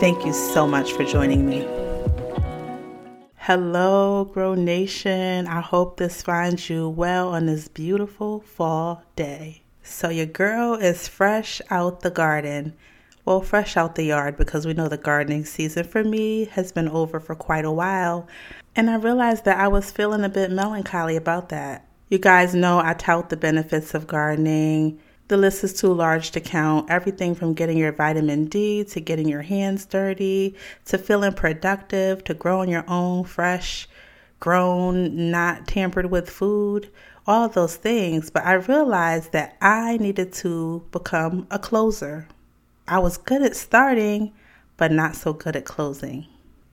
Thank you so much for joining me. Hello, Grow Nation. I hope this finds you well on this beautiful fall day. So, your girl is fresh out the garden. Well, fresh out the yard because we know the gardening season for me has been over for quite a while. And I realized that I was feeling a bit melancholy about that. You guys know I tout the benefits of gardening the list is too large to count. Everything from getting your vitamin D to getting your hands dirty to feeling productive to growing your own fresh, grown, not tampered with food, all those things. But I realized that I needed to become a closer. I was good at starting, but not so good at closing.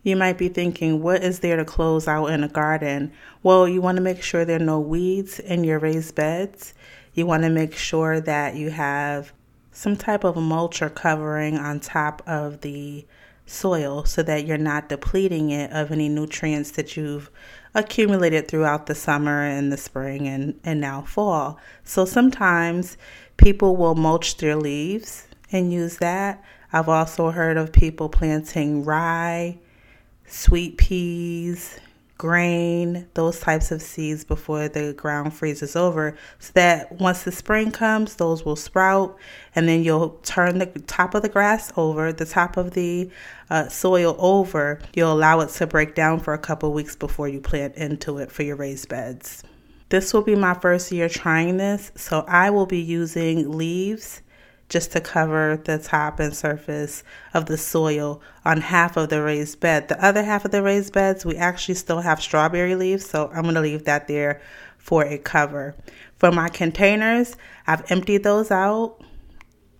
You might be thinking, what is there to close out in a garden? Well, you want to make sure there are no weeds in your raised beds. You want to make sure that you have some type of mulch or covering on top of the soil so that you're not depleting it of any nutrients that you've accumulated throughout the summer and the spring and, and now fall. So sometimes people will mulch their leaves and use that. I've also heard of people planting rye, sweet peas, grain, those types of seeds before the ground freezes over so that once the spring comes, those will sprout and then you'll turn the top of the grass over, the top of the uh, soil over. You'll allow it to break down for a couple weeks before you plant into it for your raised beds. This will be my first year trying this, so I will be using leaves just to cover the top and surface of the soil on half of the raised bed. The other half of the raised beds, we actually still have strawberry leaves, so I'm going to leave that there for a cover. For my containers, I've emptied those out,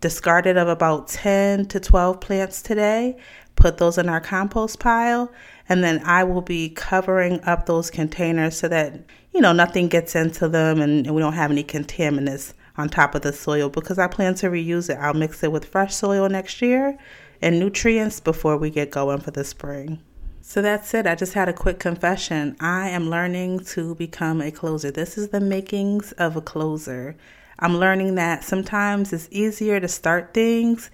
discarded of about 10 to 12 plants today, put those in our compost pile, and then I will be covering up those containers so that, you know, nothing gets into them and, and we don't have any contaminants on top of the soil because I plan to reuse it. I'll mix it with fresh soil next year and nutrients before we get going for the spring. So that's it. I just had a quick confession. I am learning to become a closer. This is the makings of a closer. I'm learning that sometimes it's easier to start things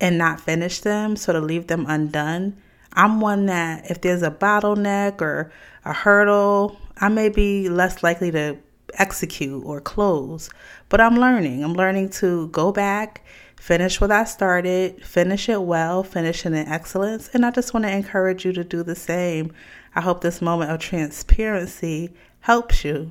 and not finish them, so to leave them undone. I'm one that if there's a bottleneck or a hurdle, I may be less likely to execute or close. But I'm learning. I'm learning to go back, finish what I started, finish it well, finish it in excellence. And I just want to encourage you to do the same. I hope this moment of transparency helps you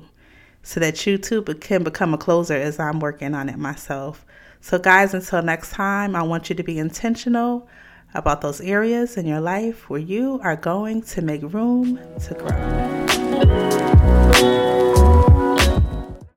so that you too can become a closer as I'm working on it myself. So, guys, until next time, I want you to be intentional about those areas in your life where you are going to make room to grow.